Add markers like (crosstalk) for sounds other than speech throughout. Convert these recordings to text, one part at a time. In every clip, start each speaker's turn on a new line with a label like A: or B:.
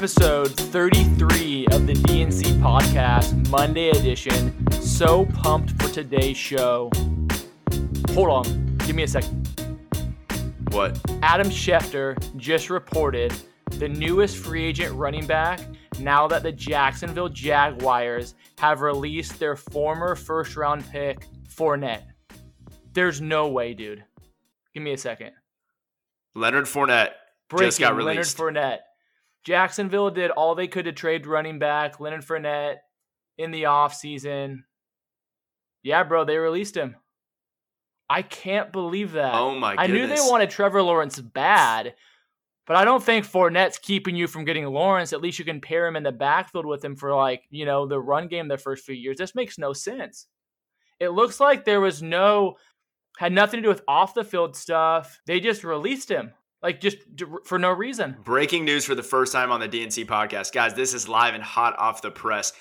A: episode 33 of the DNC podcast, Monday edition. So pumped for today's show. Hold on, give me a second.
B: What?
A: Adam Schefter just reported the newest free agent running back now that the Jacksonville Jaguars have released their former first round pick, Fournette. There's no way, dude. Give me a second.
B: Leonard Fournette
A: Breaking
B: just got
A: Leonard
B: released.
A: Fournette. Jacksonville did all they could to trade running back Leonard Fournette in the offseason. Yeah, bro, they released him. I can't believe that.
B: oh my
A: I knew they wanted Trevor Lawrence bad, but I don't think Fournette's keeping you from getting Lawrence. At least you can pair him in the backfield with him for like, you know, the run game the first few years. This makes no sense. It looks like there was no had nothing to do with off the field stuff. They just released him. Like just for no reason.
B: Breaking news for the first time on the DNC podcast. Guys, this is live and hot off the press.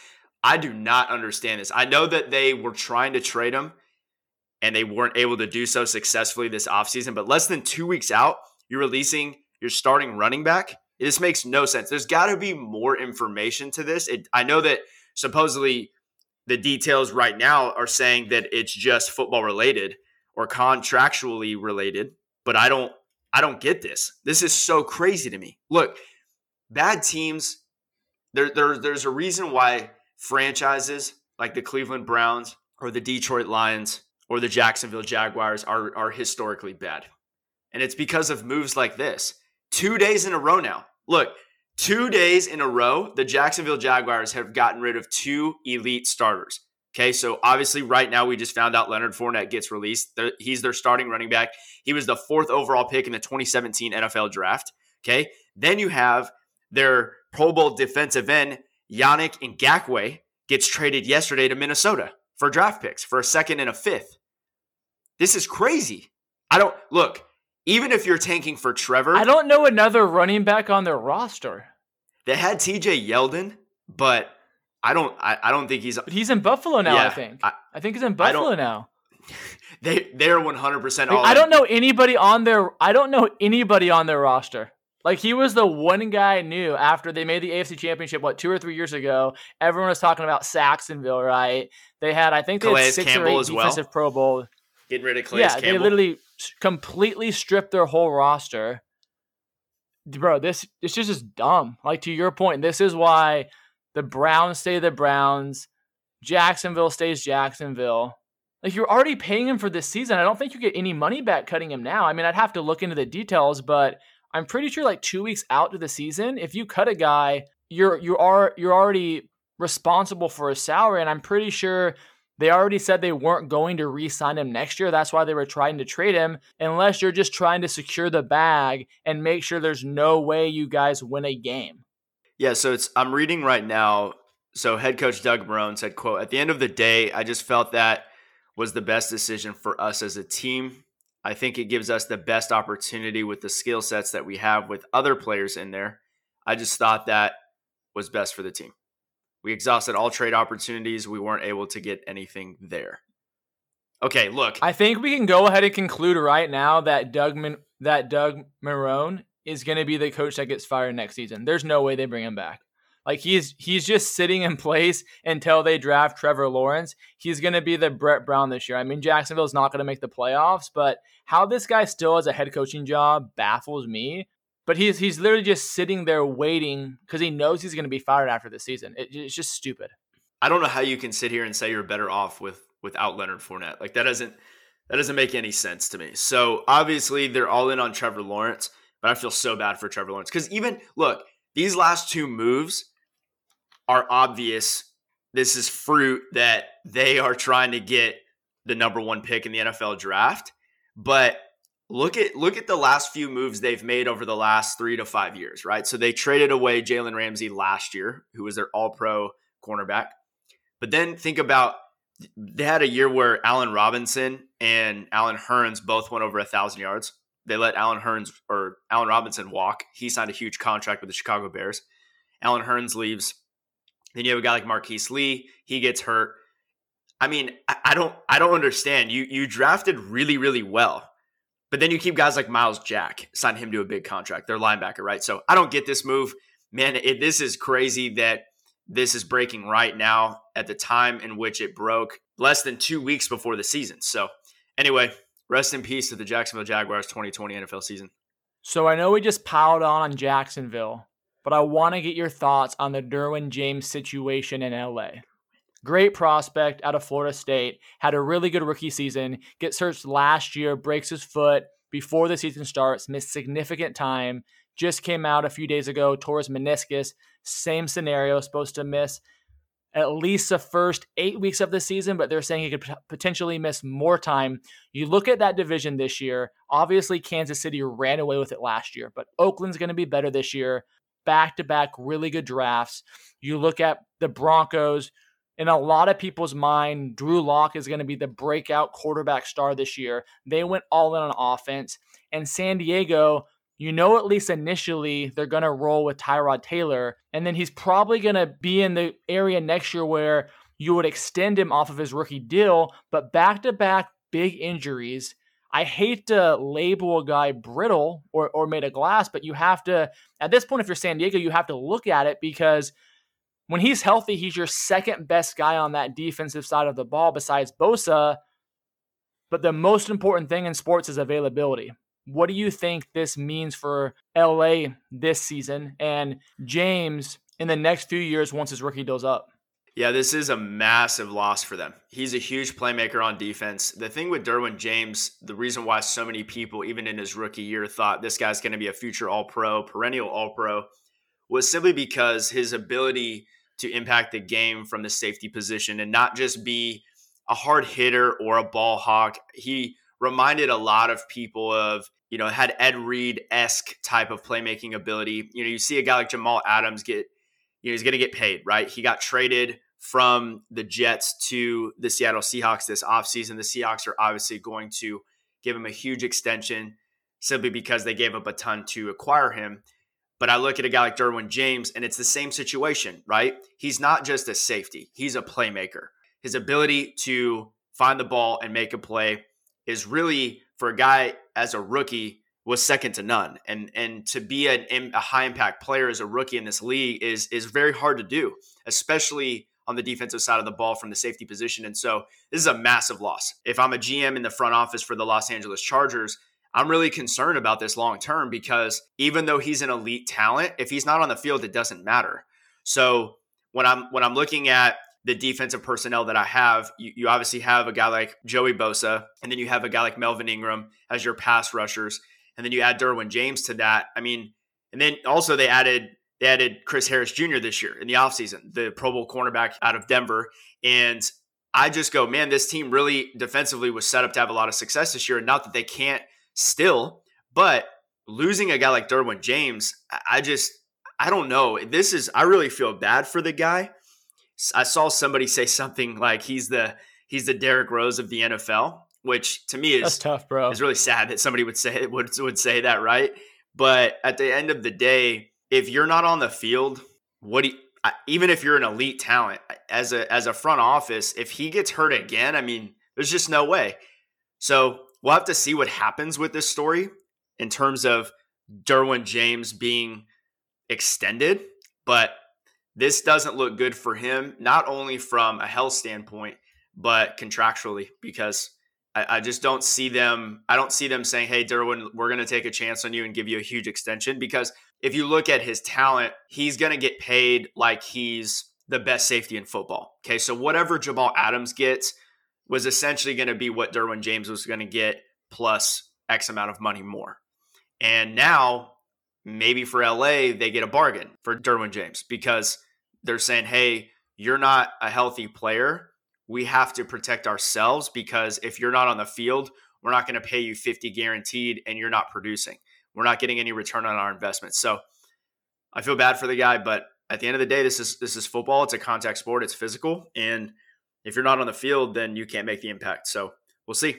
B: I do not understand this. I know that they were trying to trade him and they weren't able to do so successfully this offseason, but less than two weeks out, you're releasing your starting running back. This makes no sense. There's got to be more information to this. It, I know that supposedly the details right now are saying that it's just football related or contractually related, but I don't I don't get this. This is so crazy to me. Look, bad teams there, there there's a reason why franchises like the Cleveland Browns or the Detroit Lions or the Jacksonville Jaguars are are historically bad. And it's because of moves like this. 2 days in a row now. Look, 2 days in a row the Jacksonville Jaguars have gotten rid of two elite starters. Okay, so obviously, right now we just found out Leonard Fournette gets released. They're- He's their starting running back. He was the fourth overall pick in the 2017 NFL draft. Okay, then you have their Pro Bowl defensive end Yannick Ngakoue gets traded yesterday to Minnesota for draft picks for a second and a fifth. This is crazy. I don't look. Even if you're tanking for Trevor,
A: I don't know another running back on their roster.
B: they had T.J. Yeldon, but I don't. I, I don't think he's.
A: But he's in Buffalo now, I think.
B: I-
A: I, think he's in Buffalo now. (laughs)
B: They they're 100 percent
A: Like,
B: all.
A: I don't know anybody on their I don't know anybody on their roster. Like he was the one guy I knew after they made the AFC Championship what two or three years ago. Everyone was talking about Jacksonville, right? They had I think they
B: Calais
A: had six
B: Campbell
A: or eight
B: as well.
A: defensive Pro Bowl.
B: getting rid of Calais
A: yeah,
B: Campbell.
A: they literally completely stripped their whole roster. Bro, this is just dumb. Like to your point, this is why the Browns stay the Browns, Jacksonville stays Jacksonville. Like you're already paying him for this season. I don't think you get any money back cutting him now. I mean, I'd have to look into the details, but I'm pretty sure like two weeks out to the season, if you cut a guy, you're you are you're already responsible for his salary, and I'm pretty sure they already said they weren't going to re-sign him next year. That's why they were trying to trade him, unless you're just trying to secure the bag and make sure there's no way you guys win a game.
B: Yeah, so it's I'm reading right now. So head coach Doug Marrone said, quote, at the end of the day, I just felt that was the best decision for us as a team. I think it gives us the best opportunity with the skill sets that we have with other players in there. I just thought that was best for the team. We exhausted all trade opportunities. We weren't able to get anything there. Okay, look.
A: I think we can go ahead and conclude right now that Doug Min- that Doug Marrone is going to be the coach that gets fired next season. There's no way they bring him back. Like he's he's just sitting in (laughs) place until they draft Trevor Lawrence. He's going to be the Brett Brown this year. I mean, Jacksonville's not going to make the playoffs, but how this guy still has a head coaching job baffles me. But he's he's literally just sitting there waiting because he knows he's going to be fired after the season. It, it's just stupid.
B: I don't know how you can sit here and say you're better off with without Leonard Fournette. Like that doesn't that doesn't make any sense to me. So obviously they're all in on Trevor Lawrence, but I feel so bad for Trevor Lawrence because even look these last two moves are obvious. This is fruit that they are trying to get the number one pick in the NFL draft, but look at look at the last few moves they've made over the last three to five years, right? So they traded away Jalen Ramsey last year, who was their All Pro cornerback. But then think about they had a year where Allen Robinson and Allen Hurns both went over a thousand yards. They let Allen Hurns or Allen Robinson walk. He signed a huge contract with the Chicago Bears. Allen Hurns leaves. Then you have a guy like Marquise Lee. He gets hurt. I mean, I, I don't, I don't understand. You you drafted really, really well, but then you keep guys like Myles Jack, sign him to a big contract. They're linebacker, right? So I don't get this move. man, it, this is crazy that this is breaking right now at the time in which it broke less than two weeks before the season. So, anyway, rest in peace to the Jacksonville Jaguars 2020 NFL season.
A: So, I know we just piled on on Jacksonville, but I want to get your thoughts on the Derwin James situation in LA. Great prospect out of Florida State, had a really good rookie season, gets searched last year, breaks his foot before the season starts, missed significant time, just came out a few days ago, tore his meniscus, same scenario, supposed to miss at least the first eight weeks of the season, but they're saying he could potentially miss more time. You look at that division this year. Obviously, Kansas City ran away with it last year, but Oakland's going to be better this year. Back to back, really good drafts. You look at the Broncos. In a lot of people's mind, Drew Lock is going to be the breakout quarterback star this year. They went all in on offense. And San Diego, you know, at least initially, they're going to roll with Tyrod Taylor. And then he's probably going to be in the area next year where you would extend him off of his rookie deal. But back to back big injuries. I hate to label a guy brittle or, or made of glass, but you have to, at this point, if you're San Diego, you have to look at it because when he's healthy, he's your second best guy on that defensive side of the ball besides Bosa. But the most important thing in sports is availability. What do you think this means for LA this season and James in the next few years once his rookie deal's up?
B: Yeah, this is a massive loss for them. He's a huge playmaker on defense. The thing with Derwin James, the reason why so many people, even in his rookie year, thought this guy's going to be a future All Pro, perennial All Pro, was simply because his ability to impact the game from the safety position and not just be a hard hitter or a ball hawk. He reminded a lot of people of you know, had Ed Reed esque type of playmaking ability. You know, you see a guy like Jamal Adams get, you know, he's going to get paid, right? He got traded from the Jets to the Seattle Seahawks this offseason. The Seahawks are obviously going to give him a huge extension simply because they gave up a ton to acquire him. But I look at a guy like Derwin James, and it's the same situation, right? He's not just a safety, he's a playmaker. His ability to find the ball and make a play is really for a guy as a rookie was second to none. And and to be a, a high impact player as a rookie in this league is is very hard to do, especially on the defensive side of the ball from the safety position. And so this is a massive loss. If I'm a GM in the front office for the Los Angeles Chargers, I'm really concerned about this long term because even though he's an elite talent, if he's not on the field, it doesn't matter. So when I'm when I'm looking at the defensive personnel that I have, you, you obviously have a guy like Joey Bosa, and then you have a guy like Melvin Ingram as your pass rushers, and then you add Derwin James to that. I mean, and then also they added they added Chris Harris Jr. this year in the offseason, the Pro Bowl cornerback out of Denver. And I just go, man, this team really defensively was set up to have a lot of success this year. And not that they can't still, but losing a guy like Derwin James, I just, I don't know. This is, I really feel bad for the guy I saw somebody say something like he's the he's the Derrick Rose of the NFL, which to me is
A: That's tough, bro.
B: It's really sad that somebody would say (laughs) would would say that, right? But at the end of the day, if you're not on the field, what do you, even if you're an elite talent as a as a front office, if he gets hurt again, I mean, there's just no way. So we'll have to see what happens with this story in terms of Derwin James being extended. But this doesn't look good for him, not only from a health standpoint, but contractually, because I, I just don't see them. I don't see them saying, "Hey, Derwin, we're going to take a chance on you and give you a huge extension." Because if you look at his talent, he's going to get paid like he's the best safety in football. Okay, so whatever Jamal Adams gets was essentially going to be what Derwin James was going to get plus X amount of money more. And now maybe for LA, they get a bargain for Derwin James because they're saying, hey, you're not a healthy player. We have to protect ourselves because if you're not on the field, we're not going to pay you 50 guaranteed and you're not producing. We're not getting any return on our investment. So I feel bad for the guy, but at the end of the day, this is this is football. It's a contact sport. It's physical, and if you're not on the field, then you can't make the impact. So we'll see.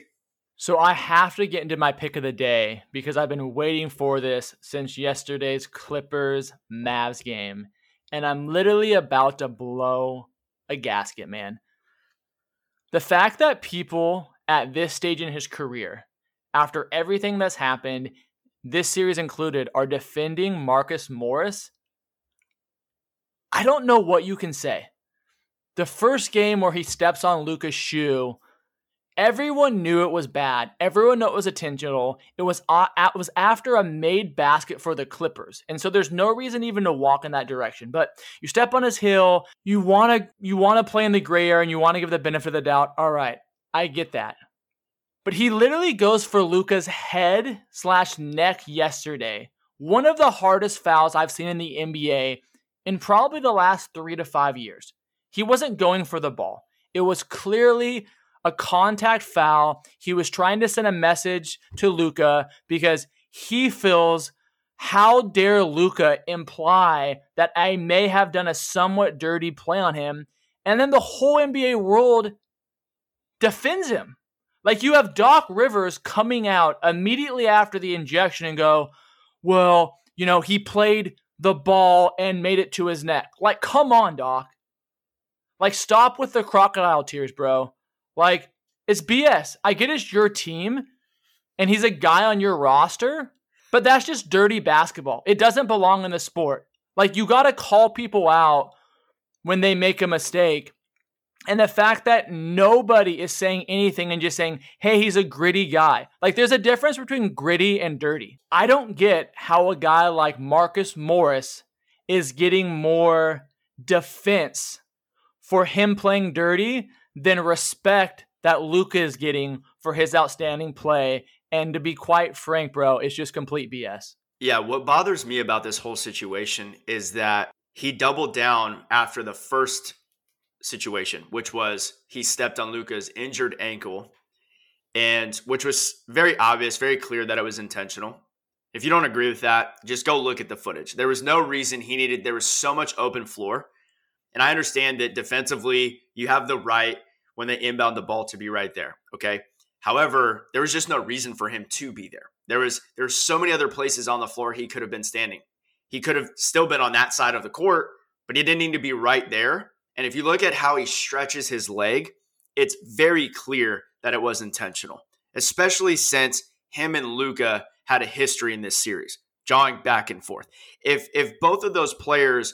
A: So I have to get into my pick of the day because I've been waiting for this since yesterday's Clippers Mavs game and I'm literally about to blow a gasket, man. The fact that people at this stage in his career, after everything that's happened, this series included, are defending Marcus Morris I don't know what you can say. The first game where he steps on Luka's shoe, everyone knew it was bad. Everyone knew it was intentional. It was uh, it was after a made basket for the Clippers, and so there's no reason even to walk in that direction. But you step on his heel. You want to you want to play in the gray area, and you want to give the benefit of the doubt. All right, I get that. But he literally goes for Luka's head slash neck yesterday. One of the hardest fouls I've seen in the NBA in probably the last three to five years. He wasn't going for the ball. It was clearly a contact foul. He was trying to send a message to Luka because he feels how dare Luka imply that I may have done a somewhat dirty play on him. And then the whole NBA world defends him. Like you have Doc Rivers coming out immediately after the injection and go, well, you know, he played the ball and made it to his neck. Like, come on, Doc. Like, stop with the crocodile tears, bro. Like, it's BS. I get it's your team and he's a guy on your roster, but that's just dirty basketball. It doesn't belong in the sport. Like, you got to call people out when they make a mistake. And the fact that nobody is saying anything and just saying, hey, he's a gritty guy. Like, there's a difference between gritty and dirty. I don't get how a guy like Marcus Morris is getting more defense for him playing dirty than respect that Luka is getting for his outstanding play. And to be quite frank, bro, it's just complete BS.
B: Yeah, what bothers me about this whole situation is that he doubled down after the first situation, which was he stepped on Luka's injured ankle, and which was very obvious, very clear that it was intentional. If you don't agree with that, just go look at the footage. There was no reason he needed, there was so much open floor. And I understand that defensively, you have the right when they inbound the ball to be right there. Okay. However, there was just no reason for him to be there. There was there's so many other places on the floor he could have been standing. He could have still been on that side of the court, but he didn't need to be right there. And if you look at how he stretches his leg, it's very clear that it was intentional, especially since him and Luka had a history in this series, jawing back and forth. If if both of those players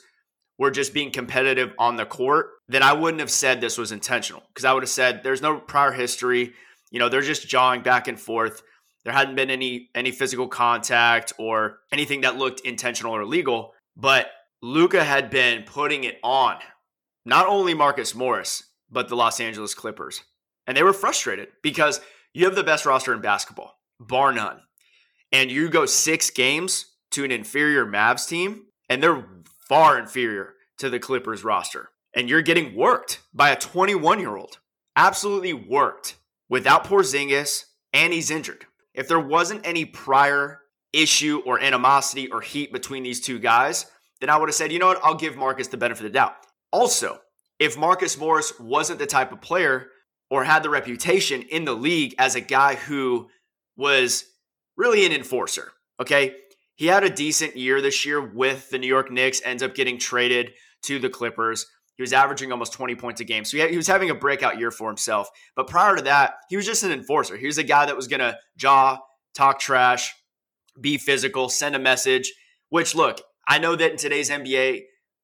B: were just being competitive on the court, then I wouldn't have said this was intentional because I would have said there's no prior history. You know, they're just jawing back and forth. There hadn't been any any physical contact or anything that looked intentional or illegal, but Luka had been putting it on not only Marcus Morris, but the Los Angeles Clippers. And they were frustrated because you have the best roster in basketball, bar none. And you go six games to an inferior Mavs team, and they're far inferior to the Clippers roster. And you're getting worked by a 21 year old. Absolutely worked without Porzingis, and he's injured. If there wasn't any prior issue or animosity or heat between these two guys, then I would have said, you know what, I'll give Marcus the benefit of the doubt. Also, if Marcus Morris wasn't the type of player or had the reputation in the league as a guy who was really an enforcer, okay? He had a decent year this year with the New York Knicks, ends up getting traded to the Clippers. He was averaging almost 20 points a game. So he, was having a breakout year for himself. But prior to that, he was just an enforcer. He was a guy that was going to jaw, talk trash, be physical, send a message, which, look, I know that in today's NBA,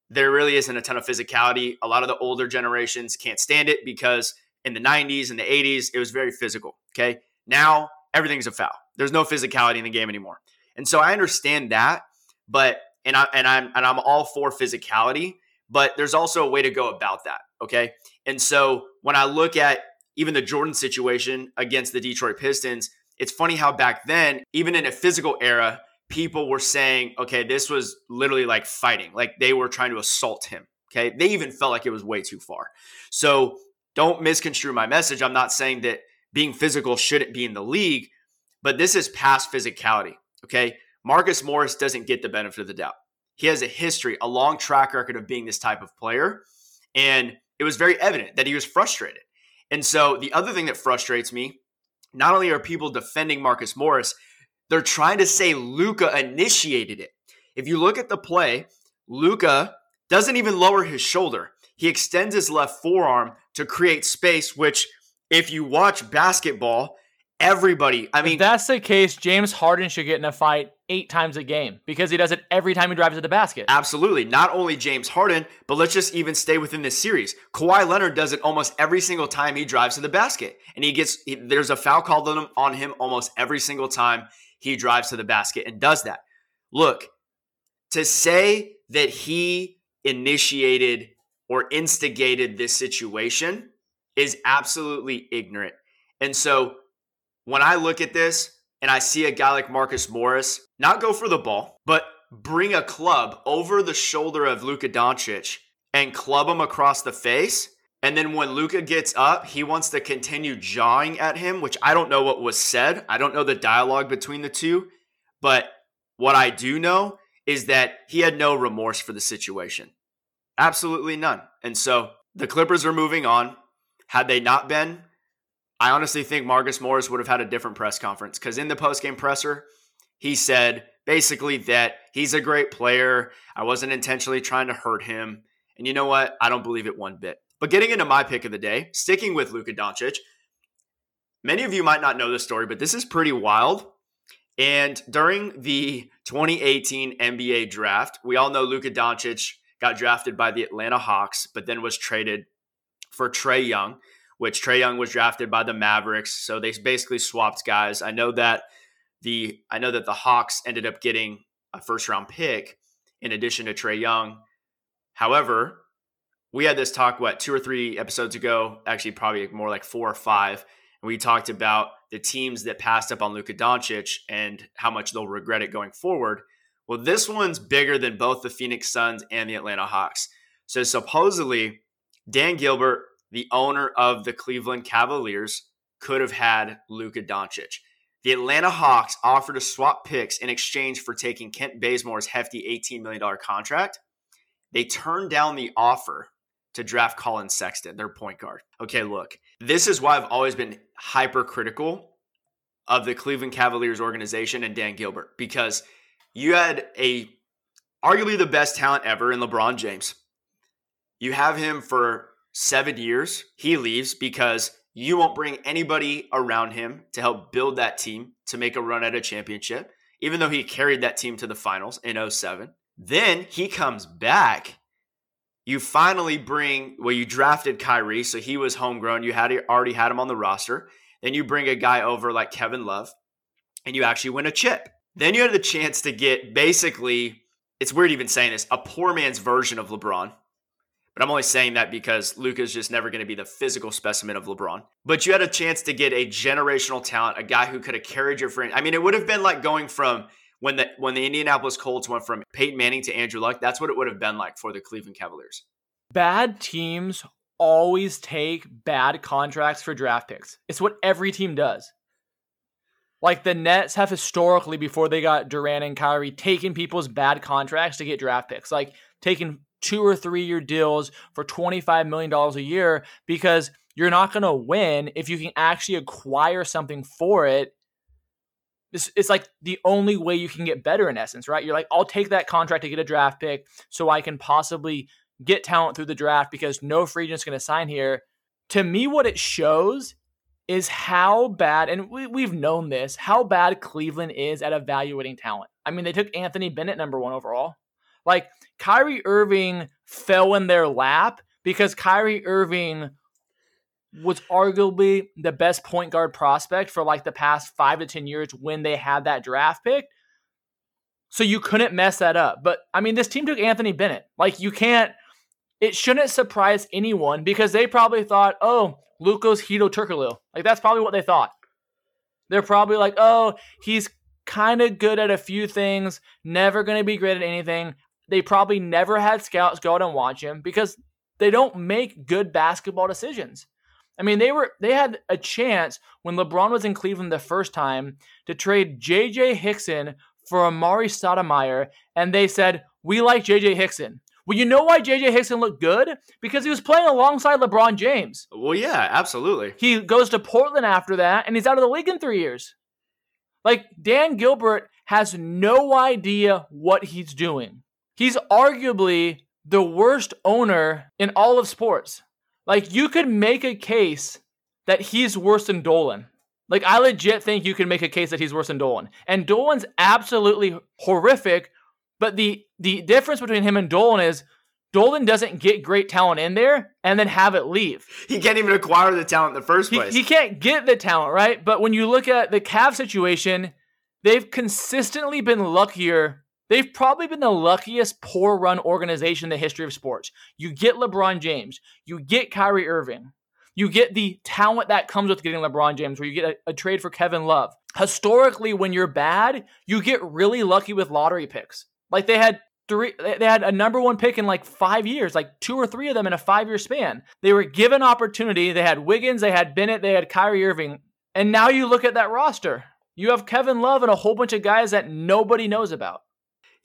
B: there really isn't a ton of physicality. A lot of the older generations can't stand it because in the 90s and the 80s, it was very physical. Okay. Now everything's a foul. There's no physicality in the game anymore. And so I understand that, but and I and I'm and I'm all for physicality, but there's also a way to go about that. Okay. And so when I look at even the Jordan situation against the Detroit Pistons, it's funny how back then, even in a physical era, people were saying, okay, this was literally like fighting. Like they were trying to assault him. Okay. They even felt like it was way too far. So don't misconstrue my message. I'm not saying that being physical shouldn't be in the league, but this is past physicality. Okay. Marcus Morris doesn't get the benefit of the doubt. He has a history, a long track record of being this type of player. And it was very evident that he was frustrated. And so the other thing that frustrates me, not only are people defending Marcus Morris, they're trying to say Luka initiated it. If you look at the play, Luka doesn't even lower his shoulder. He extends his left forearm to create space, which, if you watch basketball, everybody, I mean,
A: if that's the case, James Harden should get in a fight eight times a game because he does it every time he drives to the basket.
B: Absolutely. Not only James Harden, but let's just even stay within this series. Kawhi Leonard does it almost every single time he drives to the basket. And he gets, he, there's a foul called on him, on him almost every single time he drives to the basket and does that. Look, to say that he initiated or instigated this situation is absolutely ignorant. And so when I look at this and I see a guy like Marcus Morris not go for the ball, but bring a club over the shoulder of Luka Doncic and club him across the face. And then when Luka gets up, he wants to continue jawing at him, which I don't know what was said. I don't know the dialogue between the two. But what I do know is that he had no remorse for the situation. Absolutely none. And so the Clippers are moving on. Had they not been, I honestly think Marcus Morris would have had a different press conference because in the postgame presser, he said basically that he's a great player. I wasn't intentionally trying to hurt him. And you know what? I don't believe it one bit. But getting into my pick of the day, sticking with Luka Doncic, many of you might not know this story, but this is pretty wild. And during the 2018 NBA draft, we all know Luka Doncic got drafted by the Atlanta Hawks, but then was traded for Trae Young, which Trae Young was drafted by the Mavericks. So they basically swapped guys. I know that the I know that the Hawks ended up getting a first round pick in addition to Trae Young. However, we had this talk what two or three episodes ago, actually probably more like four or five, and we talked about the teams that passed up on Luka Doncic and how much they'll regret it going forward. Well, this one's bigger than both the Phoenix Suns and the Atlanta Hawks. So supposedly, Dan Gilbert, the owner of the Cleveland Cavaliers, could have had Luka Doncic. The Atlanta Hawks offered to swap picks in exchange for taking Kent Bazemore's hefty $18 million contract. They turned down the offer to draft Collin Sexton, their point guard. Okay, look, this is why I've always been hypercritical of the Cleveland Cavaliers organization and Dan Gilbert because you had a arguably the best talent ever in LeBron James. You have him for seven years. He leaves because you won't bring anybody around him to help build that team to make a run at a championship, even though he carried that team to the finals in 07. Then he comes back. You finally bring, well, you drafted Kyrie, so he was homegrown. You had already had him on the roster. Then you bring a guy over like Kevin Love, and you actually win a chip. Then you had the chance to get basically, it's weird even saying this, a poor man's version of LeBron but I'm only saying that because Luka's just never going to be the physical specimen of LeBron. But you had a chance to get a generational talent, a guy who could have carried your friend. I mean, it would have been like going from when the when the Indianapolis Colts went from Peyton Manning to Andrew Luck. That's what it would have been like for the Cleveland Cavaliers.
A: Bad teams always take bad contracts for draft picks. It's what every team does. Like the Nets have historically, before they got Durant and Kyrie, taken people's bad contracts to get draft picks. Like taking two or three year deals for $25 million a year because you're not going to win if you can actually acquire something for it. It's, it's like the only way you can get better in essence, right? You're like, I'll take that contract to get a draft pick so I can possibly get talent through the draft because no free agent's going to sign here. To me, what it shows is how bad, and we, we've known this, how bad Cleveland is at evaluating talent. I mean, they took Anthony Bennett number one overall. Like Kyrie Irving fell in their lap because Kyrie Irving was arguably the best point guard prospect for like the past five to 10 years when they had that draft pick. So you couldn't mess that up. But I mean, this team took Anthony Bennett. Like, you can't, it shouldn't surprise anyone because they probably thought, oh, Luka's Hedo Turkoglu. Like, that's probably what they thought. They're probably like, oh, he's kind of good at a few things, never going to be great at anything. They probably never had scouts go out and watch him because they don't make good basketball decisions. I mean, they were they had a chance when LeBron was in Cleveland the first time to trade JJ Hickson for Amar'e Stoudemire, and they said, We like JJ Hickson. Well, you know why JJ Hickson looked good? Because he was playing alongside LeBron James.
B: Well, yeah, absolutely.
A: He goes to Portland after that, and he's out of the league in three years. Like, Dan Gilbert has no idea what he's doing. He's arguably the worst owner in all of sports. Like you could make a case that he's worse than Dolan. Like I legit think you can make a case that he's worse than Dolan. And Dolan's absolutely horrific, but the the difference between him and Dolan is Dolan doesn't get great talent in there and then have it leave.
B: He can't even acquire the talent in the first place.
A: He, he can't get the talent, right? But when you look at the Cavs situation, they've consistently been luckier. They've probably been the luckiest poor run organization in the history of sports. You get LeBron James, you get Kyrie Irving, you get the talent that comes with getting LeBron James, where you get a, a trade for Kevin Love. Historically, when you're bad, you get really lucky with lottery picks. Like they had three they had a number one pick in like five years like two or three of them in a five year span. They were given opportunity. They had wiggins they had bennett they had kyrie irving. And now you look at that roster. You have kevin love and a whole bunch of guys that nobody knows about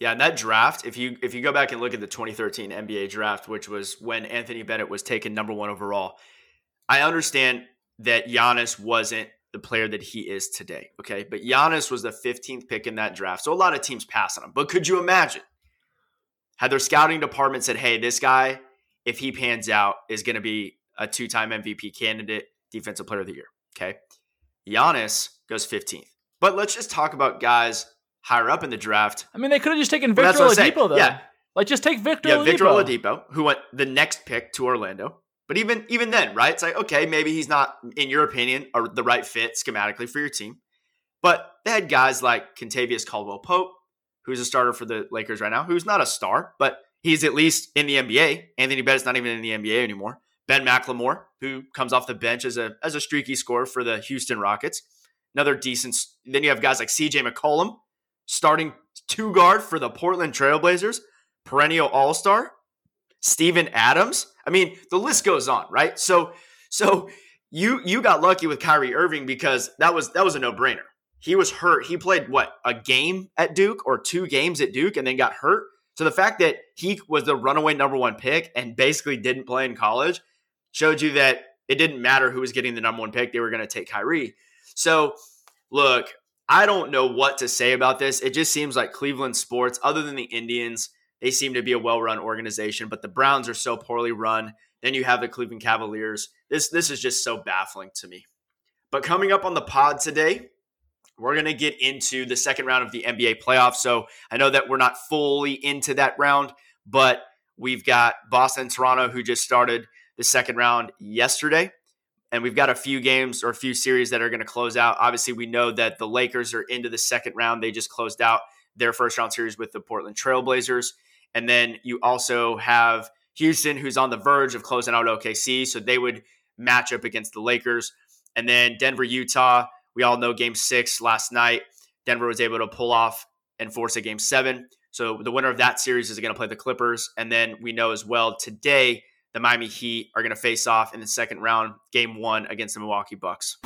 B: yeah, and that draft, if you if you go back and look at the 2013 NBA draft, which was when Anthony Bennett was taken number one overall, I understand that Giannis wasn't the player that he is today. Okay. But Giannis was the 15th pick in that draft. So a lot of teams pass on him. But could you imagine had their scouting department said, hey, this guy, if he pans out, is going to be a two time MVP candidate, defensive player of the year. Okay. Giannis goes 15th. But let's just talk about guys higher up in the draft.
A: I mean, they could have just taken Victor Oladipo, though.
B: Yeah.
A: Like, just take Victor
B: yeah,
A: Oladipo.
B: Victor Oladipo, who went the next pick to Orlando. But even even then, right? It's like, okay, maybe he's not, in your opinion, the right fit schematically for your team. But they had guys like Kentavious Caldwell Pope, who's a starter for the Lakers right now, who's not a star, but he's at least in the NBA. Anthony Bennett's not even in the NBA anymore. Ben McLemore, who comes off the bench as a as a streaky scorer for the Houston Rockets. Another decent. Then you have guys like CJ McCollum, starting two guard for the Portland Trailblazers, perennial All Star. Steven Adams. I mean, the list goes on, right? So, so you you got lucky with Kyrie Irving because that was that was a no brainer. He was hurt. He played what a game at Duke or two games at Duke, and then got hurt. So the fact that he was the runaway number one pick and basically didn't play in college showed you that it didn't matter who was getting the number one pick; they were going to take Kyrie. So, look, I don't know what to say about this. It just seems like Cleveland sports, other than the Indians, they seem to be a well-run organization, but the Browns are so poorly run. Then you have the Cleveland Cavaliers. This this is just so baffling to me. But coming up on the pod today, we're going to get into the second round of the NBA playoffs. So I know that we're not fully into that round, but we've got Boston Toronto who just started the second round yesterday. And we've got a few games or a few series that are going to close out. Obviously, we know that the Lakers are into the second round. They just closed out their first round series with the Portland Trailblazers. And then you also have Houston, who's on the verge of closing out OKC. So they would match up against the Lakers. And then Denver, Utah. We all know game six last night. Denver was able to pull off and force a game seven. So the winner of that series is going to play the Clippers. And then we know as well today, the Miami Heat are going to face off in the second round, game one against the Milwaukee Bucks.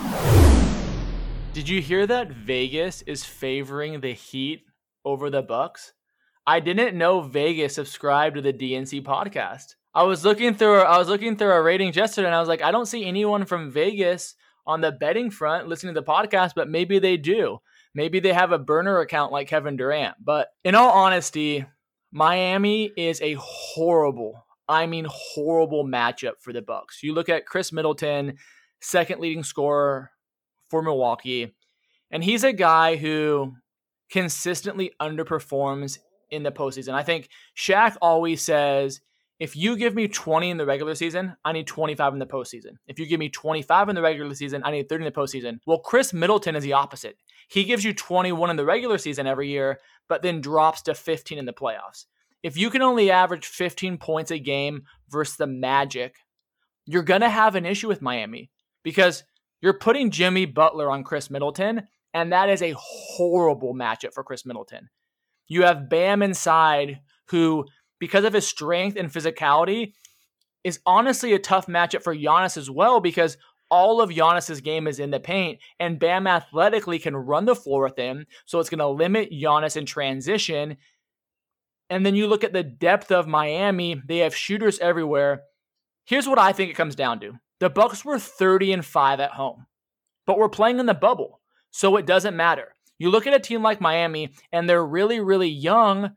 A: Did you hear that Vegas is favoring the Heat over the Bucks? I didn't know Vegas subscribed to the DNC podcast. I was looking through I was looking through our ratings yesterday and I was like, I don't see anyone from Vegas on the betting front listening to the podcast, but maybe they do. Maybe they have a burner account like Kevin Durant. But in all honesty, Miami is a horrible, I mean horrible matchup for the Bucks. You look at Khris Middleton, second leading scorer for Milwaukee, and he's a guy who consistently underperforms in the postseason. I think Shaq always says, if you give me 20 in the regular season, I need 25 in the postseason. If you give me 25 in the regular season, I need 30 in the postseason. Well, Khris Middleton is the opposite. He gives you 21 in the regular season every year, but then drops to 15 in the playoffs. If you can only average 15 points a game versus the Magic, you're going to have an issue with Miami because you're putting Jimmy Butler on Khris Middleton, and that is a horrible matchup for Khris Middleton. You have Bam inside, who, because of his strength and physicality, is honestly a tough matchup for Giannis as well because all of Giannis's game is in the paint, and Bam athletically can run the floor with him, so it's going to limit Giannis in transition. And then you look at the depth of Miami; they have shooters everywhere. Here's what I think it comes down to: the Bucks were 30 and five at home, but we're playing in the bubble, so it doesn't matter. You look at a team like Miami, and they're really, really young,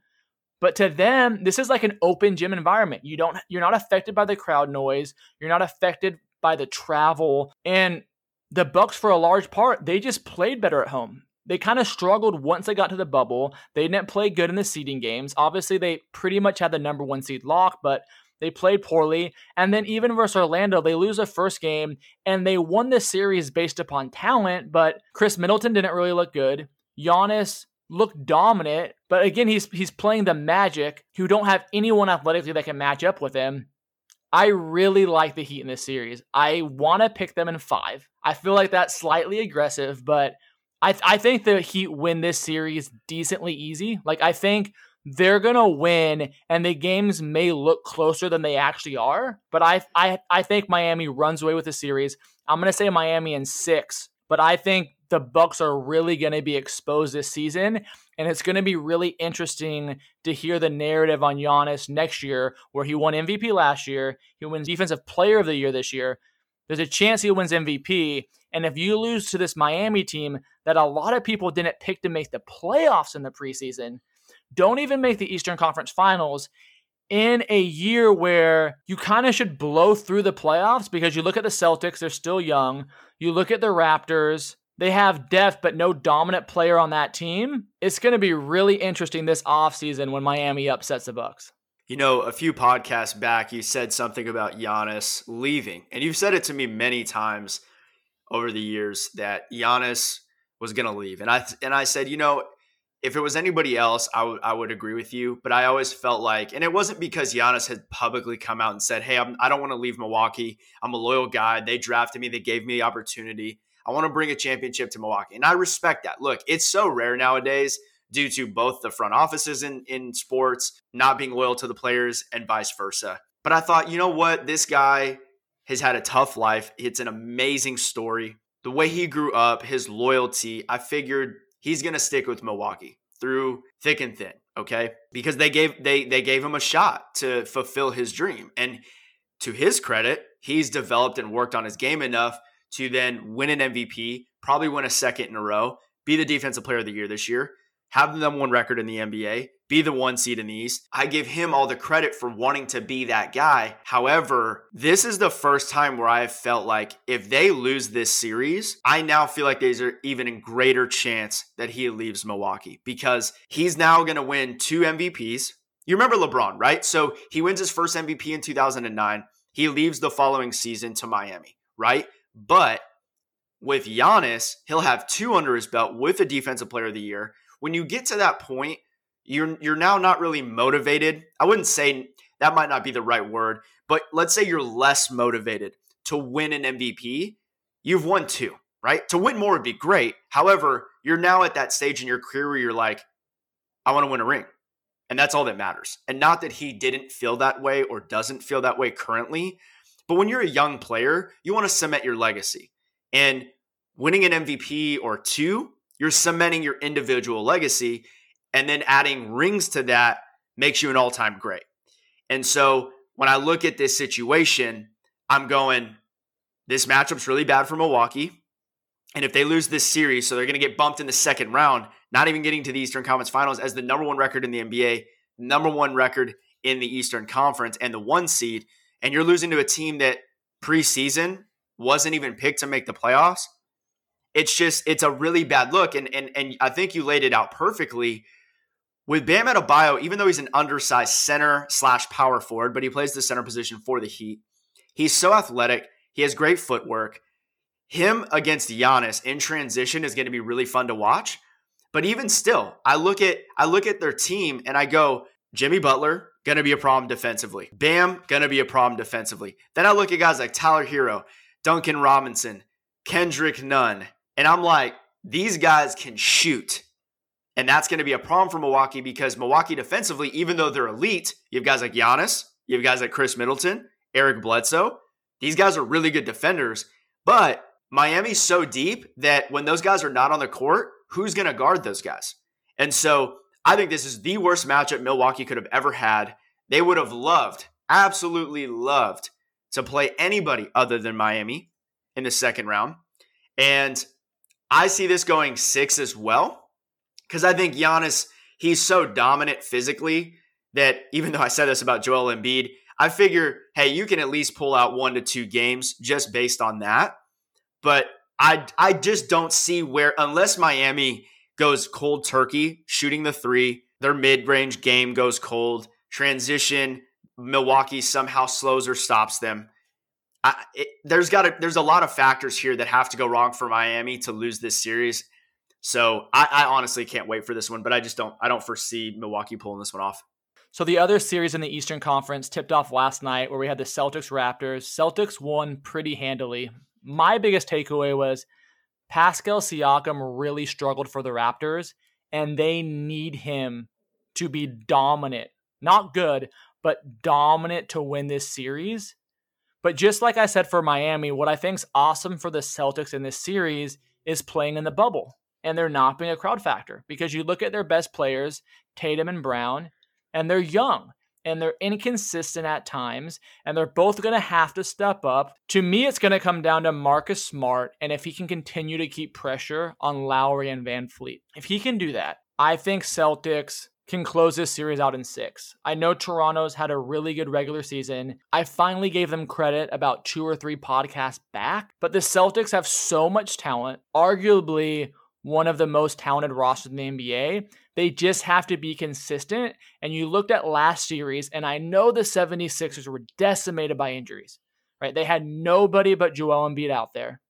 A: but to them, this is like an open gym environment. You don't, you're not affected by the crowd noise. You're not affected by the travel, and the Bucks for a large part, they just played better at home. They kind of struggled once they got to the bubble. They didn't play good in the seeding games. Obviously, they pretty much had the number one seed locked, but they played poorly. And then even versus Orlando, they lose the first game and they won the series based upon talent, but Khris Middleton didn't really look good. Giannis looked dominant, but again, he's he's playing the Magic, who don't have anyone athletically that can match up with him. I really like the Heat in this series. I want to pick them in five. I feel like that's slightly aggressive, but I th- I think the Heat win this series decently easy. Like I think they're gonna win, and the games may look closer than they actually are. But I I I think Miami runs away with the series. I'm gonna say Miami in six, but I think the Bucks are really gonna be exposed this season, and it's gonna be really interesting to hear the narrative on Giannis next year, where he won MVP last year, he wins Defensive Player of the Year this year. There's a chance he wins MVP, and if you lose to this Miami team that a lot of people didn't pick to make the playoffs in the preseason don't even make the Eastern Conference Finals in a year where you kind of should blow through the playoffs because you look at the Celtics, they're still young. You look at the Raptors, they have depth but no dominant player on that team. It's going to be really interesting this offseason when Miami upsets the Bucks.
B: You know, a few podcasts back, you said something about Giannis leaving, and you've said it to me many times over the years that Giannis was going to leave, and I and I said, you know, if it was anybody else, I, w- I would agree with you. But I always felt like, and it wasn't because Giannis had publicly come out and said, Hey, I'm, I do not want to leave Milwaukee. I'm a loyal guy. They drafted me, they gave me the opportunity. I want to bring a championship to Milwaukee. And I respect that. Look, it's so rare nowadays due to both the front offices in, in sports not being loyal to the players and vice versa. But I thought, you know what? This guy has had a tough life. It's an amazing story. The way he grew up, his loyalty, I figured he's going to stick with Milwaukee through thick and thin, okay? Because they gave they they gave him a shot to fulfill his dream. And to his credit, he's developed and worked on his game enough to then win an MVP, probably win a second in a row, be the defensive player of the year this year, have the number one record in the NBA, be the one seed in the East. I give him all the credit for wanting to be that guy. However, this is the first time where I have felt like if they lose this series, I now feel like there's even greater chance that he leaves Milwaukee because he's now going to win two MVPs. You remember LeBron, right? So he wins his first MVP in 2009. He leaves the following season to Miami, right? But with Giannis, he'll have two under his belt with a defensive player of the year. When you get to that point, you're you're now not really motivated. I wouldn't say that might not be the right word, but let's say you're less motivated to win an MVP. You've won two, right? To win more would be great. However, you're now at that stage in your career where you're like, I want to win a ring. And that's all that matters. And not that he didn't feel that way or doesn't feel that way currently, but when you're a young player, you want to cement your legacy. And winning an MVP or two, you're cementing your individual legacy. And then adding rings to that makes you an all time great. And so when I look at this situation, I'm going, this matchup's really bad for Milwaukee. And if they lose this series, so they're going to get bumped in the second round, not even getting to the Eastern Conference Finals as the number one record in the NBA, number one record in the Eastern Conference, and the one seed. And you're losing to a team that preseason wasn't even picked to make the playoffs. It's just, it's a really bad look. And, and, and I think you laid it out perfectly with Bam Adebayo, even though he's an undersized center slash power forward, but he plays the center position for the Heat, he's so athletic. He has great footwork. Him against Giannis in transition is going to be really fun to watch. But even still, I look at I look at their team and I go, Jimmy Butler going to be a problem defensively. Bam going to be a problem defensively. Then I look at guys like Tyler Herro, Duncan Robinson, Kendrick Nunn, and I'm like, these guys can shoot. And that's going to be a problem for Milwaukee because Milwaukee defensively, even though they're elite, you have guys like Giannis, you have guys like Khris Middleton, Eric Bledsoe. These guys are really good defenders, but Miami's so deep that when those guys are not on the court, who's going to guard those guys? And so I think this is the worst matchup Milwaukee could have ever had. They would have loved, absolutely loved, to play anybody other than Miami in the second round. And I see this going six as well because I think Giannis, he's so dominant physically that even though I said this about Joel Embiid, I figure, hey, you can at least pull out one to two games just based on that. But I I just don't see where unless Miami goes cold turkey, shooting the three, their mid range game goes cold, transition, Milwaukee somehow slows or stops them. It, there's got a, there's a lot of factors here that have to go wrong for Miami to lose this series. So I, I honestly can't wait for this one, but I just don't I don't foresee Milwaukee pulling this one off.
A: So the other series in the Eastern Conference tipped off last night where we had the Celtics Raptors. Celtics won pretty handily. My biggest takeaway was Pascal Siakam really struggled for the Raptors and they need him to be dominant. Not good, but dominant to win this series. But just like I said for Miami, what I think's awesome for the Celtics in this series is playing in the bubble and they're not being a crowd factor because you look at their best players, Tatum and Brown, and they're young and they're inconsistent at times, and they're both going to have to step up. To me, it's going to come down to Marcus Smart and if he can continue to keep pressure on Lowry and VanVleet. If he can do that, I think Celtics can close this series out in six. I know Toronto's had a really good regular season. I finally gave them credit about two or three podcasts back, but the Celtics have so much talent, arguably one of the most talented rosters in the NBA. They just have to be consistent. And you looked at last series, and I know the 76ers were decimated by injuries, right? They had nobody but Joel Embiid out there.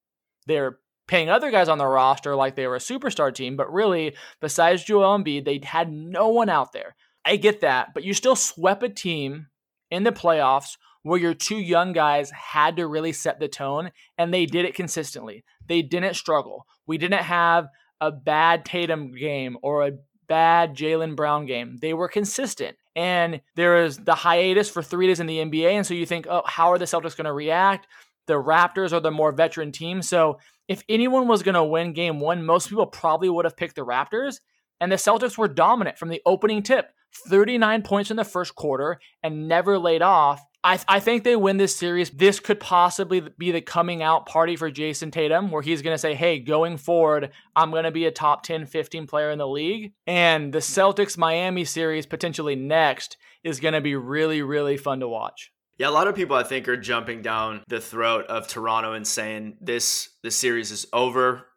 A: They're paying other guys on the roster like they were a superstar team, but really, besides Joel Embiid, they had no one out there. I get that, but you still swept a team in the playoffs where your two young guys had to really set the tone, and they did it consistently. They didn't struggle. We didn't have a bad Tatum game or a bad Jaylen Brown game. They were consistent. And there is the hiatus for three days in the NBA. And so you think, oh, how are the Celtics going to react? The Raptors are the more veteran team. So if anyone was going to win game one, most people probably would have picked the Raptors. And the Celtics were dominant from the opening tip 39 points in the first quarter and never laid off. I, th- I think they win this series. This could possibly be the coming out party for Jayson Tatum, where he's going to say, hey, going forward, I'm going to be a top 10, 15 player in the league. And the Celtics Miami series, potentially next, is going to be really, really fun to watch.
B: Yeah, a lot of people I think are jumping down the throat of Toronto and saying this this series is over.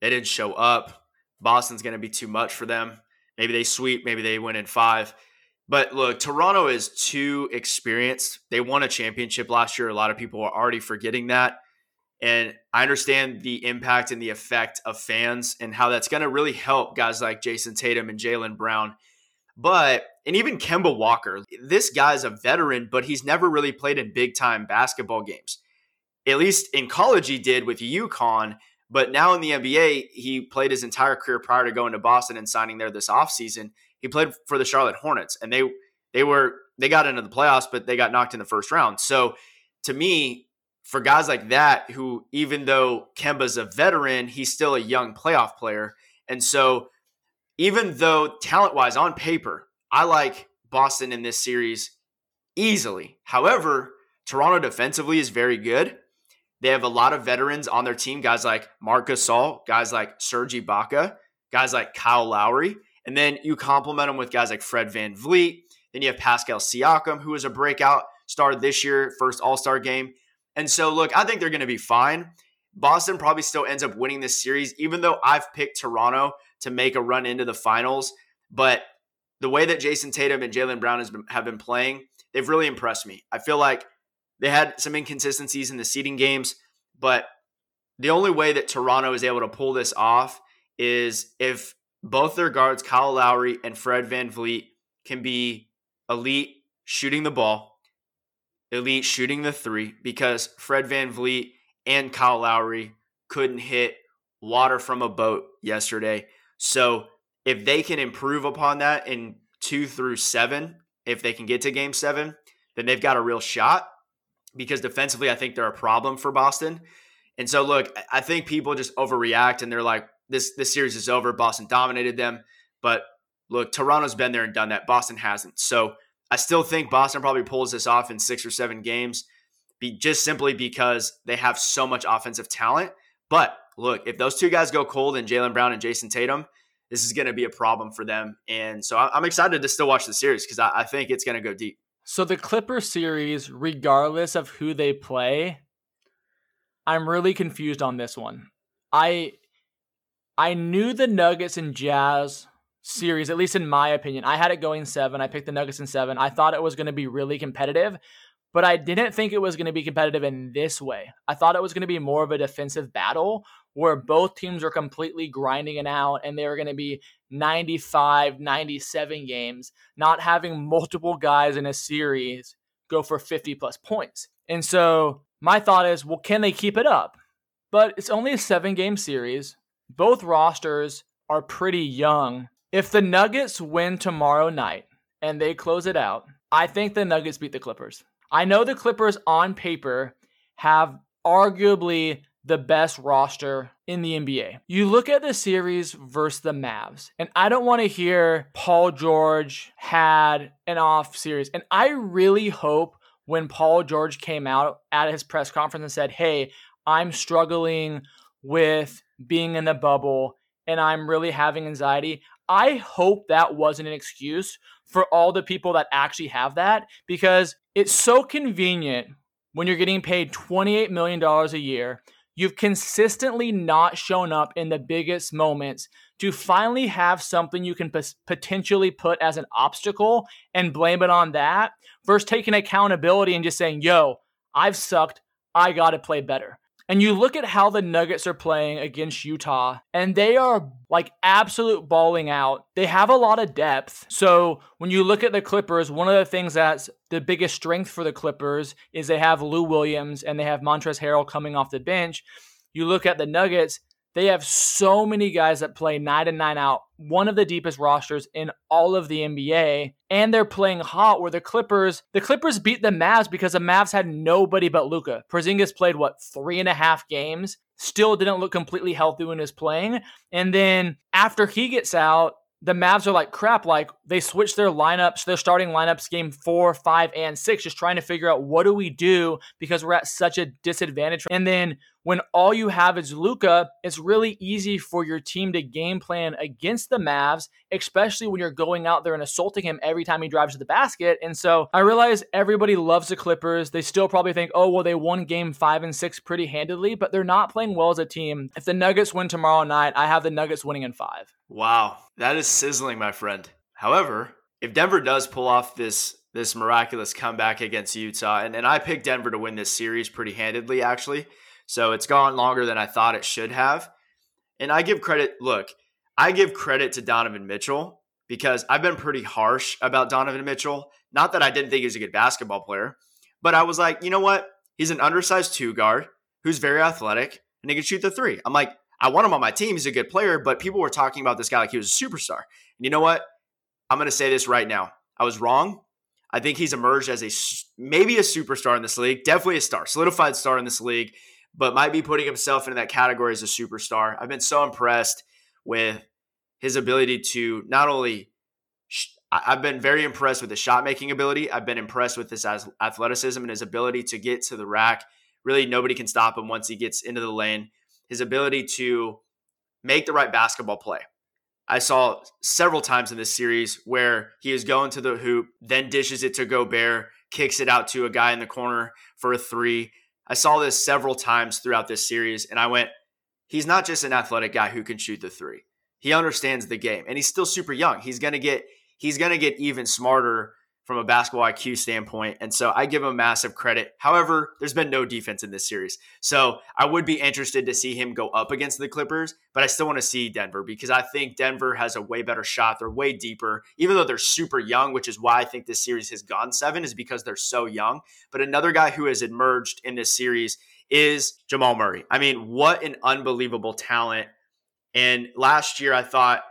B: They didn't show up. Boston's going to be too much for them. Maybe they sweep, maybe they win in 5. But look, Toronto is too experienced. They won a championship last year. A lot of people are already forgetting that. And I understand the impact and the effect of fans and how that's going to really help guys like Jayson Tatum and Jaylen Brown. But, and even Kemba Walker, this guy's a veteran, but he's never really played in big time basketball games. At least in college, he did with UConn. But now in the NBA, he played his entire career prior to going to Boston and signing there this offseason. He played for the Charlotte Hornets, and they they were they got into the playoffs, but they got knocked in the first round. So to me, for guys like that, who even though Kemba's a veteran, he's still a young playoff player. And so even though talent wise on paper, I like Boston in this series easily. However, Toronto defensively is very good. They have a lot of veterans on their team, guys like Marcus Gasol, guys like Serge Ibaka, guys like Kyle Lowry. And then you complement them with guys like Fred Van VanVleet. Then you have Pascal Siakam, who was a breakout star this year, first All Star game. And so, look, I think they're going to be fine. Boston probably still ends up winning this series, even though I've picked Toronto to make a run into the finals. But the way that Jayson Tatum and Jaylen Brown been, have been playing, they've really impressed me. I feel like they had some inconsistencies in the seeding games, but the only way that Toronto is able to pull this off is if both their guards, Kyle Lowry and Fred Van VanVleet, can be elite shooting the ball, elite shooting the three, because Fred Van VanVleet and Kyle Lowry couldn't hit water from a boat yesterday. So if they can improve upon that in two through seven, if they can get to game seven, then they've got a real shot because defensively, I think they're a problem for Boston. And so, look, I think people just overreact and they're like, this this series is over. Boston dominated them, but look, Toronto's been there and done that. Boston hasn't. So I still think Boston probably pulls this off in six or seven games, be just simply because they have so much offensive talent. But look, if those two guys go cold and Jaylen Brown and Jayson Tatum, this is going to be a problem for them. And so I'm excited to still watch the series because I, I think it's going to go deep.
A: So the Clipper series, regardless of who they play, I'm really confused on this one. I I knew the Nuggets and Jazz series, at least in my opinion. I had it going seven. I picked the Nuggets in seven. I thought it was going to be really competitive, but I didn't think it was going to be competitive in this way. I thought it was going to be more of a defensive battle where both teams are completely grinding it out and they were going to be 95, 97 games, not having multiple guys in a series go for 50 plus points. And so my thought is, well, can they keep it up? But it's only a seven game series. Both rosters are pretty young. If the Nuggets win tomorrow night and they close it out, I think the Nuggets beat the Clippers. I know the Clippers on paper have arguably the best roster in the NBA. You look at the series versus the Mavs, and I don't want to hear Paul George had an off series. And I really hope when Paul George came out at his press conference and said, Hey, I'm struggling with being in the bubble and I'm really having anxiety. I hope that wasn't an excuse for all the people that actually have that because it's so convenient when you're getting paid $28 million a year. You've consistently not shown up in the biggest moments to finally have something you can p- potentially put as an obstacle and blame it on that versus taking accountability and just saying, yo, I've sucked. I got to play better. And you look at how the Nuggets are playing against Utah, and they are like absolute balling out. They have a lot of depth. So when you look at the Clippers, one of the things that's the biggest strength for the Clippers is they have Lou Williams and they have Montrezl Harrell coming off the bench. You look at the Nuggets, they have so many guys that play nine and nine out, one of the deepest rosters in all of the NBA, and they're playing hot. Where the Clippers, the Clippers beat the Mavs because the Mavs had nobody but Luka. Porzingis played what three and a half games, still didn't look completely healthy when he was playing, and then after he gets out, the Mavs are like crap. Like they switch their lineups, their starting lineups game four, five, and six, just trying to figure out what do we do because we're at such a disadvantage. And then when all you have is Luka, it's really easy for your team to game plan against the Mavs, especially when you're going out there and assaulting him every time he drives to the basket. And so I realize everybody loves the Clippers. They still probably think, oh, well, they won game five and six pretty handedly, but they're not playing well as a team. If the Nuggets win tomorrow night, I have the Nuggets winning in five.
B: Wow, that is sizzling, my friend. However, if Denver does pull off this this miraculous comeback against Utah, and, and I picked Denver to win this series pretty handedly, actually. So it's gone longer than I thought it should have. And I give credit, look, I give credit to Donovan Mitchell because I've been pretty harsh about Donovan Mitchell. Not that I didn't think he was a good basketball player, but I was like, you know what? He's an undersized two guard who's very athletic and he can shoot the three. I'm like, I want him on my team. He's a good player, but people were talking about this guy like he was a superstar. And you know what? I'm going to say this right now. I was wrong. I think he's emerged as a maybe a superstar in this league, definitely a star, solidified star in this league but might be putting himself into that category as a superstar. I've been so impressed with his ability to not only I've been very impressed with his shot making ability. I've been impressed with his athleticism and his ability to get to the rack. Really, nobody can stop him once he gets into the lane. His ability to make the right basketball play. I saw several times in this series where he is going to the hoop, then dishes it to Gobert, kicks it out to a guy in the corner for a three. I saw this several times throughout this series, and I went, he's not just an athletic guy who can shoot the three. He understands the game, and he's still super young. He's gonna get he's gonna get even smarter from a basketball IQ standpoint. And so I give him massive credit. However, there's been no defense in this series. So I would be interested to see him go up against the Clippers, but I still want to see Denver because I think Denver has a way better shot. They're way deeper, even though they're super young, which is why I think this series has gone seven, is because they're so young. But another guy who has emerged in this series is Jamal Murray. I mean, what an unbelievable talent. And last year, I thought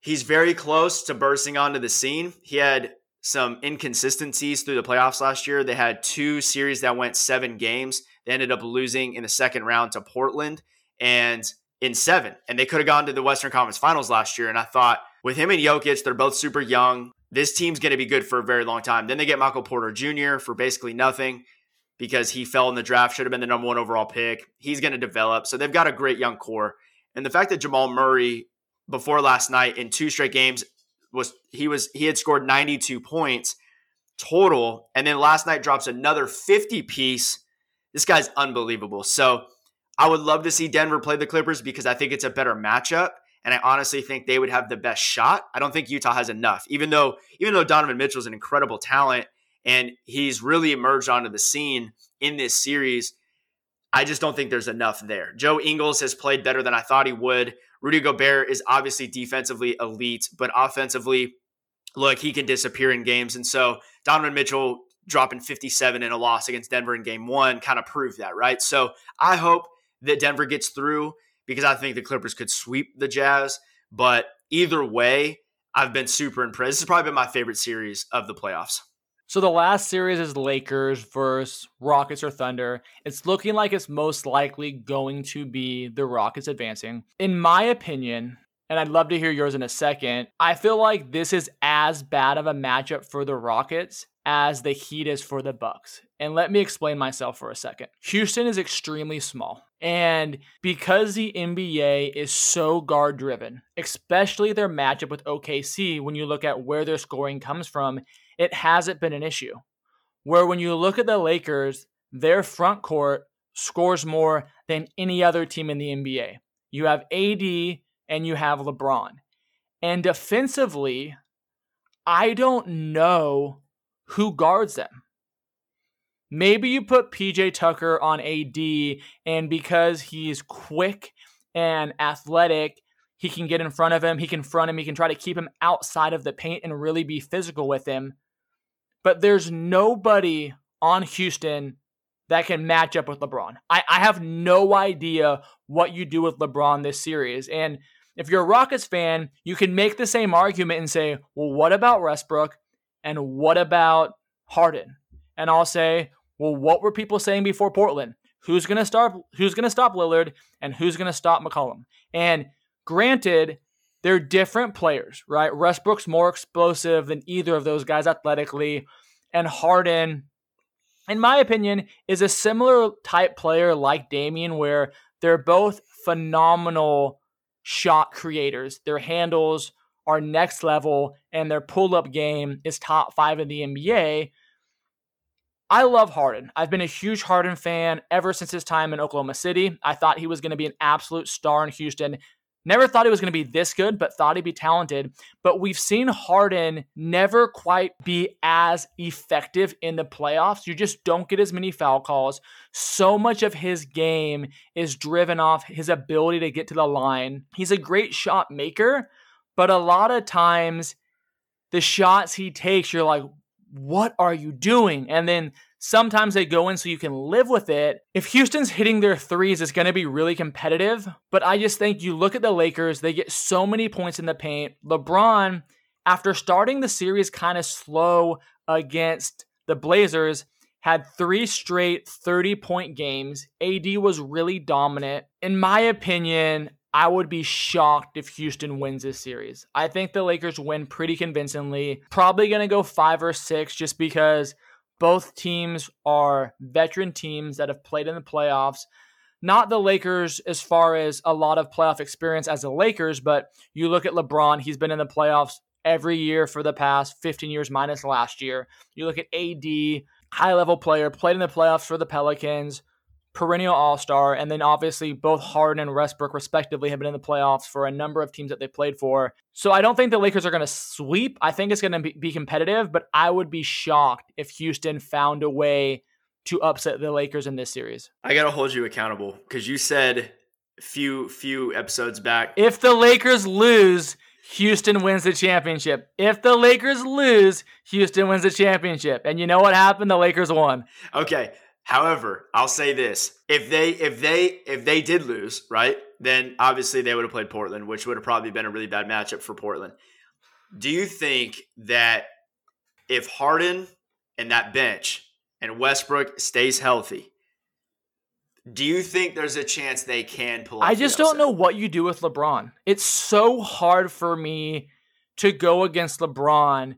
B: he's very close to bursting onto the scene. He had some inconsistencies through the playoffs last year. They had two series that went seven games. They ended up losing in the second round to Portland and in seven. And they could have gone to the Western Conference Finals last year. And I thought with him and Jokic, they're both super young. This team's going to be good for a very long time. Then they get Michael Porter Jr. for basically nothing because he fell in the draft, should have been the number one overall pick. He's going to develop. So they've got a great young core. And the fact that Jamal Murray, before last night in two straight games, was he was he had scored 92 points total and then last night drops another 50 piece this guy's unbelievable so I would love to see Denver play the Clippers because I think it's a better matchup. And I honestly think they would have the best shot. I don't think Utah has enough, even though even though Donovan Mitchell is an incredible talent and he's really emerged onto the scene in this series. I just don't think there's enough there. Joe Ingles has played better than I thought he would. Rudy Gobert is obviously defensively elite, but offensively, look, he can disappear in games. And so Donovan Mitchell dropping 57 in a loss against Denver in game one kind of proved that, right? So I hope that Denver gets through because I think the Clippers could sweep the Jazz. But either way, I've been super impressed. This has probably been my favorite series of the playoffs.
A: So the last series is Lakers versus Rockets or Thunder. It's looking like it's most likely going to be the Rockets advancing. In my opinion, and I'd love to hear yours in a second, I feel like this is as bad of a matchup for the Rockets as the Heat is for the Bucks. And let me explain myself for a second. Houston is extremely small. And because the NBA is so guard driven, especially their matchup with OKC, when you look at where their scoring comes from, it hasn't been an issue. Where when you look at the Lakers, their front court scores more than any other team in the NBA. You have AD and you have LeBron. And defensively, I don't know who guards them. Maybe you put PJ Tucker on AD, and because he's quick and athletic, he can get in front of him, he can front him, he can try to keep him outside of the paint and really be physical with him. But there's nobody on Houston that can match up with LeBron. I, I have no idea what you do with LeBron this series. And if you're a Rockets fan, you can make the same argument and say, well, what about Westbrook? And what about Harden? And I'll say, well, what were people saying before Portland? Who's gonna stop who's gonna stop Lillard and who's gonna stop McCollum? And granted, they're different players, right? Westbrook's more explosive than either of those guys athletically. And Harden, in my opinion, is a similar type player like Damian, where they're both phenomenal shot creators. Their handles are next level, and their pull up game is top five in the NBA. I love Harden. I've been a huge Harden fan ever since his time in Oklahoma City. I thought he was going to be an absolute star in Houston. Never thought he was going to be this good, but thought he'd be talented. But we've seen Harden never quite be as effective in the playoffs. You just don't get as many foul calls. So much of his game is driven off his ability to get to the line. He's a great shot maker, but a lot of times the shots he takes, you're like, what are you doing? And then sometimes they go in so you can live with it. If Houston's hitting their threes, it's going to be really competitive. But I just think you look at the Lakers, they get so many points in the paint. LeBron, after starting the series kind of slow against the Blazers, had three straight 30 point games. AD was really dominant. In my opinion, I would be shocked if Houston wins this series. I think the Lakers win pretty convincingly. Probably going to go five or six just because both teams are veteran teams that have played in the playoffs. Not the Lakers as far as a lot of playoff experience as the Lakers, but you look at LeBron, he's been in the playoffs every year for the past 15 years minus last year. You look at AD, high level player, played in the playoffs for the Pelicans perennial all star, and then obviously both Harden and Westbrook, respectively, have been in the playoffs for a number of teams that they played for. So I don't think the Lakers are going to sweep. I think it's going to be competitive, but I would be shocked if Houston found a way to upset the Lakers in this series.
B: I got to hold you accountable because you said few few episodes back
A: if the Lakers lose. Houston wins the championship. If the Lakers lose, Houston wins the championship. And you know what happened? The Lakers won.
B: Okay. However, I'll say this: if they if they if they did lose, right, then obviously they would have played Portland, which would have probably been a really bad matchup for Portland. Do you think that if Harden and that bench and Westbrook stays healthy, do you think there's a chance they can pull?
A: I just don't know what you do with LeBron. It's so hard for me to go against LeBron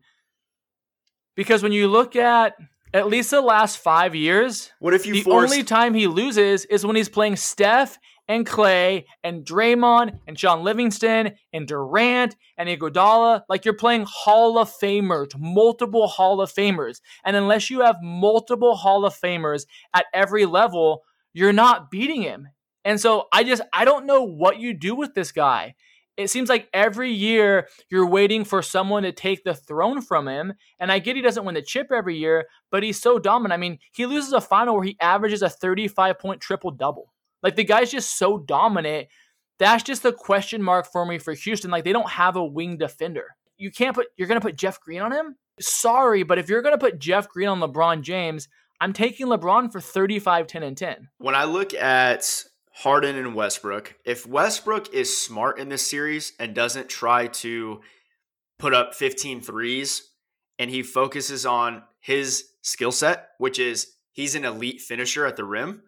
A: because when you look at at least the last five years,
B: what if you
A: the
B: force-
A: only time he loses is when he's playing Steph and Clay and Draymond and Shaun Livingston and Durant and Iguodala. Like you're playing Hall of Famers, multiple Hall of Famers. And unless you have multiple Hall of Famers at every level, you're not beating him. And so I just I don't know what you do with this guy. It seems like every year you're waiting for someone to take the throne from him. And I get he doesn't win the chip every year, but he's so dominant. I mean, he loses a final where he averages a 35 point triple double. Like the guy's just so dominant. That's just the question mark for me for Houston. Like they don't have a wing defender. You can't put you're gonna put Jeff Green on him? Sorry, but if you're gonna put Jeff Green on LeBron James, I'm taking LeBron for 35, 10, and 10.
B: When I look at Harden and Westbrook, if Westbrook is smart in this series and doesn't try to put up 15 threes and he focuses on his skill set, which is he's an elite finisher at the rim,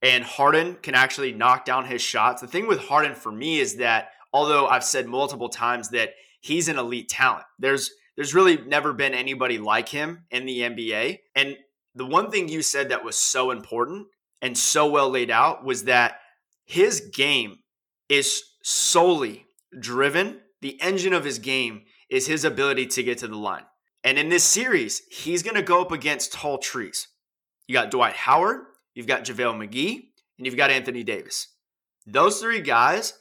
B: and Harden can actually knock down his shots. The thing with Harden for me is that although I've said multiple times that he's an elite talent, there's there's really never been anybody like him in the NBA. And the one thing you said that was so important and so well laid out was that his game is solely driven. The engine of his game is his ability to get to the line. And in this series, he's going to go up against tall trees. You got Dwight Howard, you've got JaVale McGee, and you've got Anthony Davis. Those three guys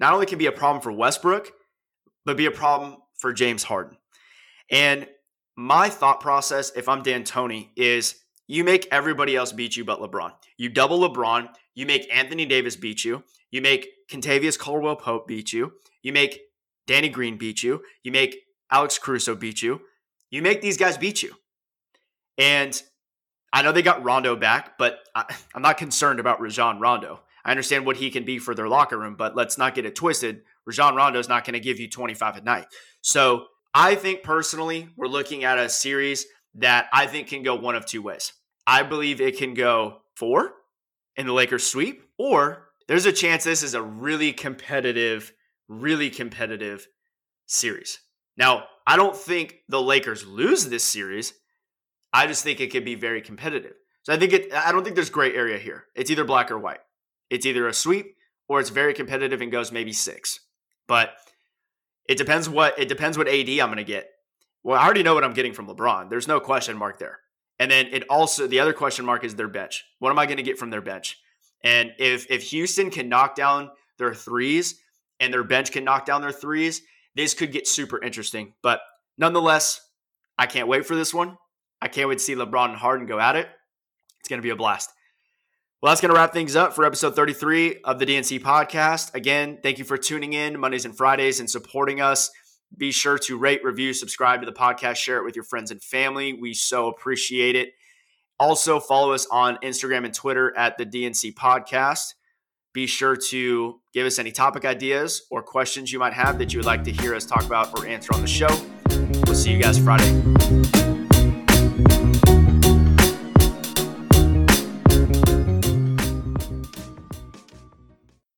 B: not only can be a problem for Westbrook, but be a problem for James Harden. And my thought process, if I'm D'Antoni, is you make everybody else beat you but LeBron. You double LeBron, you make Anthony Davis beat you, you make Kentavious Caldwell Pope beat you, you make Danny Green beat you, you make Alex Caruso beat you, you make these guys beat you. And I know they got Rondo back, but I, (laughs) am not concerned about Rajon Rondo. I understand what he can be for their locker room, but let's not get it twisted. Rajon Rondo is not going to give you 25 a night. So I think personally, we're looking at a series that I think can go one of two ways. I believe it can go four in the Lakers sweep, or there's a chance this is a really competitive, really competitive series. Now, I don't think the Lakers lose this series. I just think it could be very competitive. So I think it I don't think there's gray area here. It's either black or white. It's either a sweep or it's very competitive and goes maybe 6. But it depends what it depends what AD I'm going to get. Well, I already know what I'm getting from LeBron. There's no question mark there. And then it also the other question mark is their bench. What am I going to get from their bench? And if if Houston can knock down their threes and their bench can knock down their threes, this could get super interesting. But nonetheless, I can't wait for this one. I can't wait to see LeBron and Harden go at it. It's going to be a blast. Well, that's going to wrap things up for episode 33 of the DNC podcast. Again, thank you for tuning in Mondays and Fridays and supporting us. Be sure to rate, review, subscribe to the podcast, share it with your friends and family. We so appreciate it. Also, follow us on Instagram and Twitter at the DNC podcast. Be sure to give us any topic ideas or questions you might have that you would like to hear us talk about or answer on the show. We'll see you guys Friday.